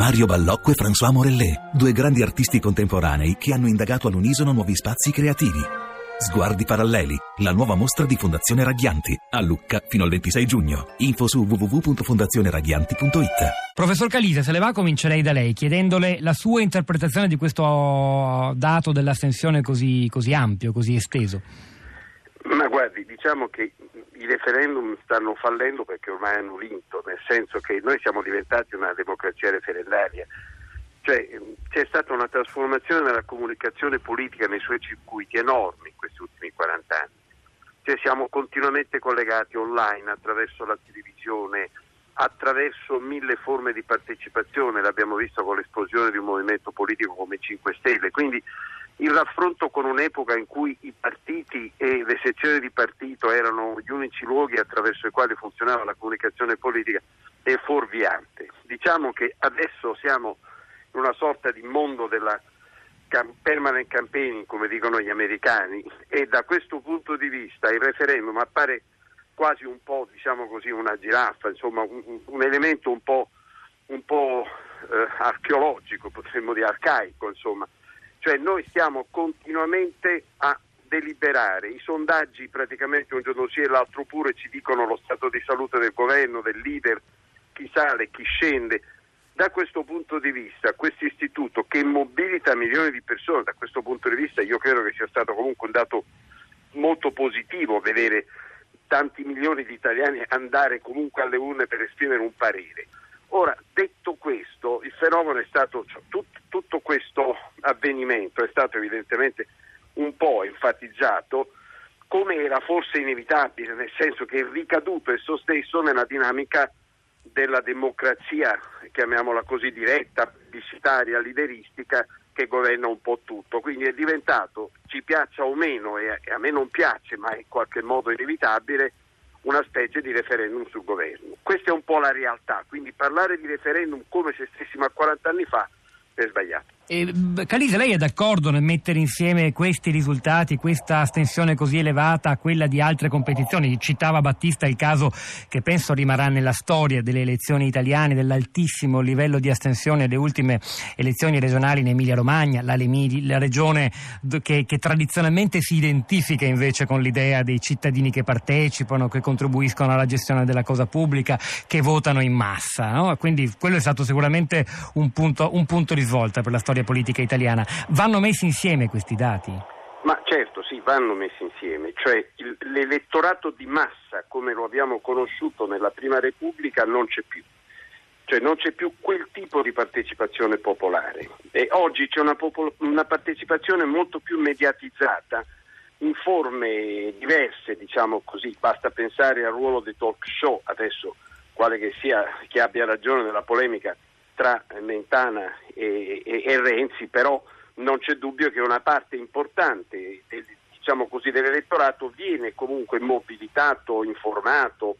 Mario Ballocco e François Morellet, due grandi artisti contemporanei che hanno indagato all'unisono nuovi spazi creativi. Sguardi paralleli, la nuova mostra di Fondazione Raghianti, a Lucca fino al 26 giugno. Info su www.fondazioneraghianti.it. Professor Calise, se le va comincerei da lei chiedendole la sua interpretazione di questo dato dell'astensione così, così ampio, così esteso. Guardi, diciamo che i referendum stanno fallendo perché ormai hanno vinto, nel senso che noi siamo diventati una democrazia referendaria. Cioè, c'è stata una trasformazione nella comunicazione politica nei suoi circuiti enormi in questi ultimi 40 anni. Cioè, siamo continuamente collegati online attraverso la televisione, attraverso mille forme di partecipazione, l'abbiamo visto con l'esplosione di un movimento politico come 5 Stelle. Quindi il raffronto con un'epoca in cui i partiti e le sezioni di partito erano gli unici luoghi attraverso i quali funzionava la comunicazione politica è fuorviante. Diciamo che adesso siamo in una sorta di mondo della permanent campaigning, come dicono gli americani, e da questo punto di vista il referendum appare quasi un po', diciamo così, una giraffa, insomma un, un elemento un po', un po' eh, archeologico, potremmo dire arcaico, insomma cioè noi stiamo continuamente a deliberare, i sondaggi praticamente un giorno sì e l'altro pure ci dicono lo stato di salute del governo, del leader, chi sale, chi scende. Da questo punto di vista, questo istituto che mobilita milioni di persone, da questo punto di vista io credo che sia stato comunque un dato molto positivo vedere tanti milioni di italiani andare comunque alle urne per esprimere un parere. Ora, detto questo, il fenomeno è stato, cioè, tut, tutto questo avvenimento è stato evidentemente un po' enfatizzato come era forse inevitabile, nel senso che è ricaduto esso stesso nella dinamica della democrazia, chiamiamola così, diretta, pubblicitaria, lideristica, che governa un po' tutto. Quindi è diventato, ci piaccia o meno, e a me non piace, ma è in qualche modo inevitabile, una specie di referendum sul governo. Questa è un po' la realtà, quindi parlare di referendum come se stessimo a 40 anni fa è sbagliato. Calise, lei è d'accordo nel mettere insieme questi risultati, questa astensione così elevata a quella di altre competizioni? Citava Battista il caso che penso rimarrà nella storia delle elezioni italiane, dell'altissimo livello di astensione delle ultime elezioni regionali in Emilia-Romagna, la, Lemidi, la regione che, che, tradizionalmente si identifica invece con l'idea dei cittadini che partecipano, che contribuiscono alla gestione della cosa pubblica, che votano in massa. No? Quindi quello è stato sicuramente un punto, un punto di svolta per la storia politica italiana. Vanno messi insieme questi dati? Ma certo, sì, vanno messi insieme. Cioè il, l'elettorato di massa, come lo abbiamo conosciuto nella Prima Repubblica, non c'è più. Cioè non c'è più quel tipo di partecipazione popolare. E oggi c'è una, popol- una partecipazione molto più mediatizzata in forme diverse, diciamo così. Basta pensare al ruolo dei talk show, adesso quale che sia chi abbia ragione nella polemica tra Mentana e, e, e Renzi, però non c'è dubbio che una parte importante del, diciamo così, dell'elettorato viene comunque mobilitato, informato,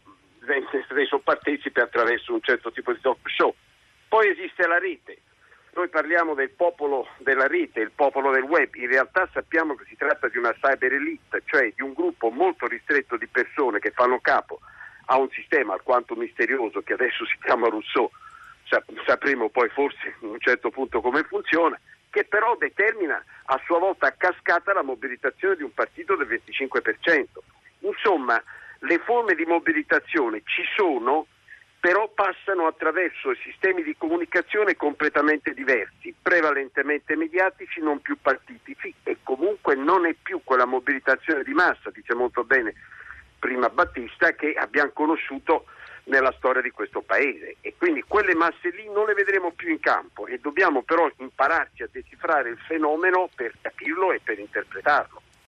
reso partecipe attraverso un certo tipo di talk show. Poi esiste la rete. Noi parliamo del popolo della rete, il popolo del web, in realtà sappiamo che si tratta di una cyber elite, cioè di un gruppo molto ristretto di persone che fanno capo a un sistema alquanto misterioso che adesso si chiama Rousseau, sapremo poi forse a un certo punto come funziona, che però determina a sua volta a cascata la mobilitazione di un partito del 25%. Insomma, le forme di mobilitazione ci sono, però passano attraverso sistemi di comunicazione completamente diversi, prevalentemente mediatici, non più partitici e comunque non è più quella mobilitazione di massa, dice molto bene prima Battista, che abbiamo conosciuto nella storia di questo paese e quelle masse lì non le vedremo più in campo e dobbiamo però impararci a decifrare il fenomeno per capirlo e per interpretarlo.